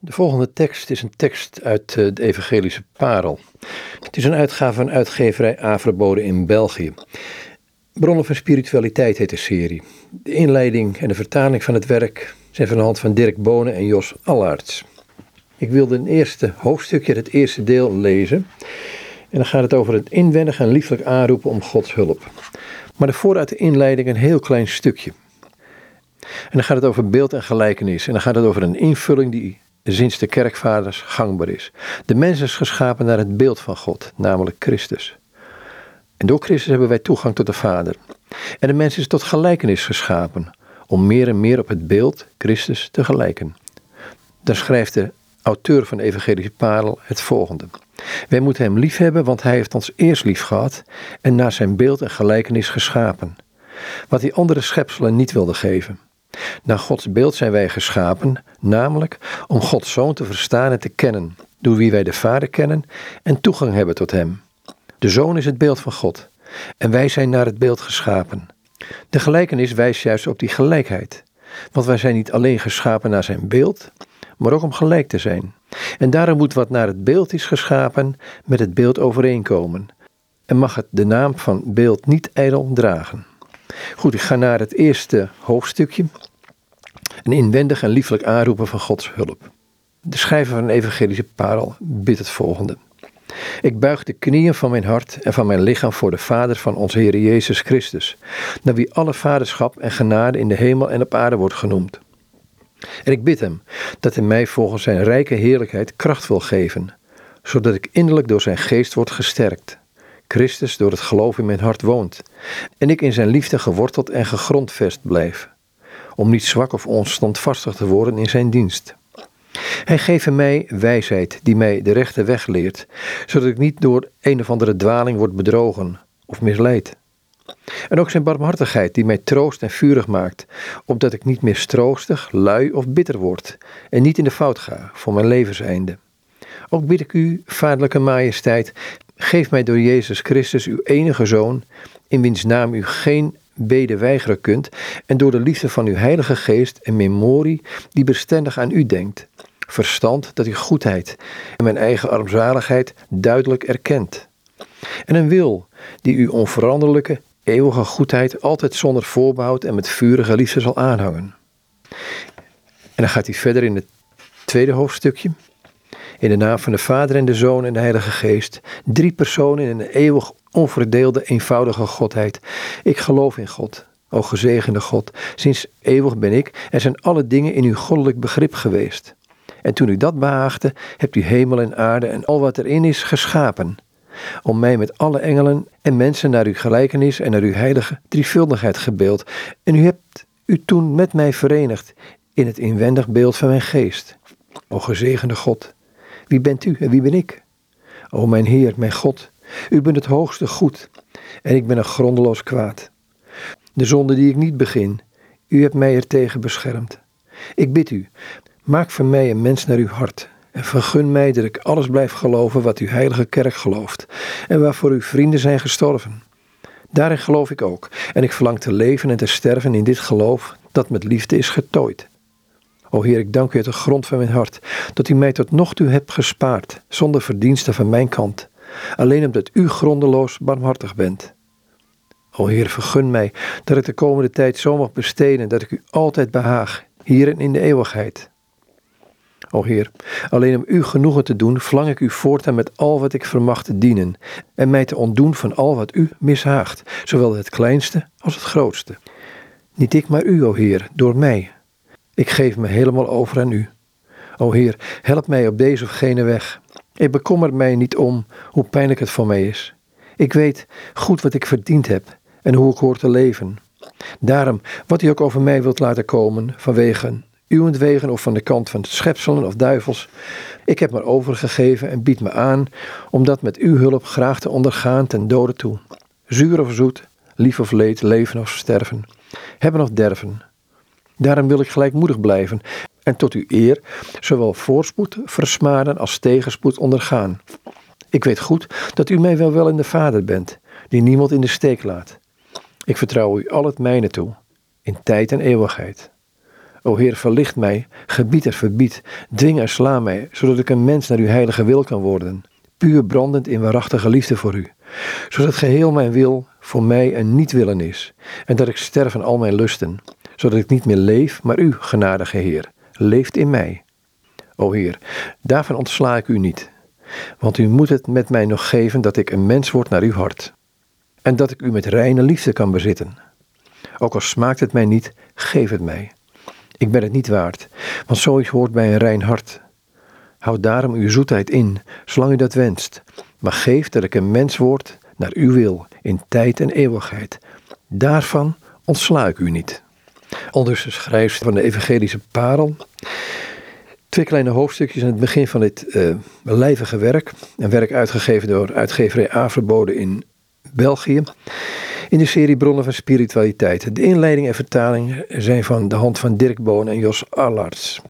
De volgende tekst is een tekst uit eh, de Evangelische Parel. Het is een uitgave van uitgeverij Averboden in België. Bronnen van Spiritualiteit heet de serie. De inleiding en de vertaling van het werk zijn van de hand van Dirk Bonen en Jos Allaerts. Ik wilde een eerste hoofdstukje, het eerste deel, lezen. En dan gaat het over het inwendig en lieflijk aanroepen om Gods hulp. Maar daarvoor uit de inleiding een heel klein stukje. En dan gaat het over beeld en gelijkenis. En dan gaat het over een invulling die sinds de kerkvaders gangbaar is. De mens is geschapen naar het beeld van God, namelijk Christus. En door Christus hebben wij toegang tot de Vader. En de mens is tot gelijkenis geschapen, om meer en meer op het beeld Christus te gelijken. Dan schrijft de auteur van de Evangelische Parel het volgende. Wij moeten hem lief hebben, want hij heeft ons eerst lief gehad en naar zijn beeld en gelijkenis geschapen. Wat hij andere schepselen niet wilde geven. Naar Gods beeld zijn wij geschapen, namelijk om Gods Zoon te verstaan en te kennen, door wie wij de Vader kennen en toegang hebben tot Hem. De Zoon is het beeld van God en wij zijn naar het beeld geschapen. De gelijkenis wijst juist op die gelijkheid, want wij zijn niet alleen geschapen naar Zijn beeld, maar ook om gelijk te zijn. En daarom moet wat naar het beeld is geschapen met het beeld overeenkomen. En mag het de naam van beeld niet ijdel dragen. Goed, ik ga naar het eerste hoofdstukje. Een inwendig en lieflijk aanroepen van Gods hulp. De schrijver van een evangelische parel bidt het volgende. Ik buig de knieën van mijn hart en van mijn lichaam voor de Vader van onze Heer Jezus Christus, naar wie alle vaderschap en genade in de hemel en op aarde wordt genoemd. En ik bid hem dat hij mij volgens zijn rijke heerlijkheid kracht wil geven, zodat ik innerlijk door zijn geest word gesterkt. Christus door het geloof in mijn hart woont en ik in zijn liefde geworteld en gegrondvest blijf, om niet zwak of onstandvastig te worden in zijn dienst. Hij geeft mij wijsheid die mij de rechte weg leert, zodat ik niet door een of andere dwaling word bedrogen of misleid. En ook zijn barmhartigheid die mij troost en vurig maakt, opdat ik niet meer stroostig, lui of bitter word en niet in de fout ga voor mijn levenseinde. Ook bid ik u, vaderlijke majesteit, geef mij door Jezus Christus, uw enige Zoon, in wiens naam u geen bede weigeren kunt, en door de liefde van uw Heilige Geest en memorie die bestendig aan u denkt. Verstand dat uw goedheid en mijn eigen armzaligheid duidelijk erkent. En een wil die uw onveranderlijke, eeuwige goedheid altijd zonder voorbehoud en met vurige liefde zal aanhangen. En dan gaat hij verder in het tweede hoofdstukje. In de naam van de Vader en de Zoon en de Heilige Geest, drie personen in een eeuwig onverdeelde, eenvoudige Godheid. Ik geloof in God, o gezegende God. Sinds eeuwig ben ik en zijn alle dingen in uw goddelijk begrip geweest. En toen u dat behaagde, hebt u hemel en aarde en al wat erin is geschapen om mij met alle engelen en mensen naar uw gelijkenis en naar uw heilige drievuldigheid gebeeld. En u hebt u toen met mij verenigd in het inwendig beeld van mijn geest. O gezegende God, wie bent u en wie ben ik? O mijn Heer, mijn God, u bent het hoogste goed en ik ben een grondeloos kwaad. De zonde die ik niet begin, u hebt mij ertegen beschermd. Ik bid u, maak van mij een mens naar uw hart en vergun mij dat ik alles blijf geloven wat uw heilige kerk gelooft en waarvoor uw vrienden zijn gestorven. Daarin geloof ik ook en ik verlang te leven en te sterven in dit geloof dat met liefde is getooid. O Heer, ik dank u uit de grond van mijn hart dat u mij tot nog toe hebt gespaard, zonder verdiensten van mijn kant, alleen omdat u grondeloos barmhartig bent. O Heer, vergun mij dat ik de komende tijd zo mag besteden dat ik u altijd behaag, hier en in de eeuwigheid. O Heer, alleen om u genoegen te doen, verlang ik u voortaan met al wat ik vermag te dienen en mij te ontdoen van al wat u mishaagt, zowel het kleinste als het grootste. Niet ik, maar u, o Heer, door mij. Ik geef me helemaal over aan u. O Heer, help mij op deze of gene weg. Ik bekommer mij niet om hoe pijnlijk het voor mij is. Ik weet goed wat ik verdiend heb en hoe ik hoor te leven. Daarom, wat u ook over mij wilt laten komen, vanwege uwentwegen of van de kant van schepselen of duivels. Ik heb me overgegeven en bied me aan om dat met uw hulp graag te ondergaan ten dode toe. Zuur of zoet, lief of leed, leven of sterven, hebben of derven. Daarom wil ik gelijkmoedig blijven en tot uw eer zowel voorspoed versmaden als tegenspoed ondergaan. Ik weet goed dat u mij wel wel in de Vader bent, die niemand in de steek laat. Ik vertrouw u al het mijne toe, in tijd en eeuwigheid. O Heer, verlicht mij, gebied en verbied, dwing en sla mij, zodat ik een mens naar uw heilige wil kan worden, puur brandend in waarachtige liefde voor u, zodat geheel mijn wil voor mij een niet-willen is, en dat ik sterf aan al mijn lusten, zodat ik niet meer leef, maar u, genadige Heer, leeft in mij. O Heer, daarvan ontsla ik u niet, want u moet het met mij nog geven dat ik een mens word naar uw hart, en dat ik u met reine liefde kan bezitten. Ook al smaakt het mij niet, geef het mij. Ik ben het niet waard, want zoiets hoort bij een rein hart. Houd daarom uw zoetheid in, zolang u dat wenst, maar geef dat ik een mens word naar uw wil, in tijd en eeuwigheid. Daarvan ontsla ik u niet. Ondertussen schrijft van de evangelische parel. Twee kleine hoofdstukjes in het begin van dit uh, lijvige werk. Een werk uitgegeven door uitgeverij Averboden in België. In de serie Bronnen van Spiritualiteit. De inleiding en vertaling zijn van de hand van Dirk Boon en Jos Allarts.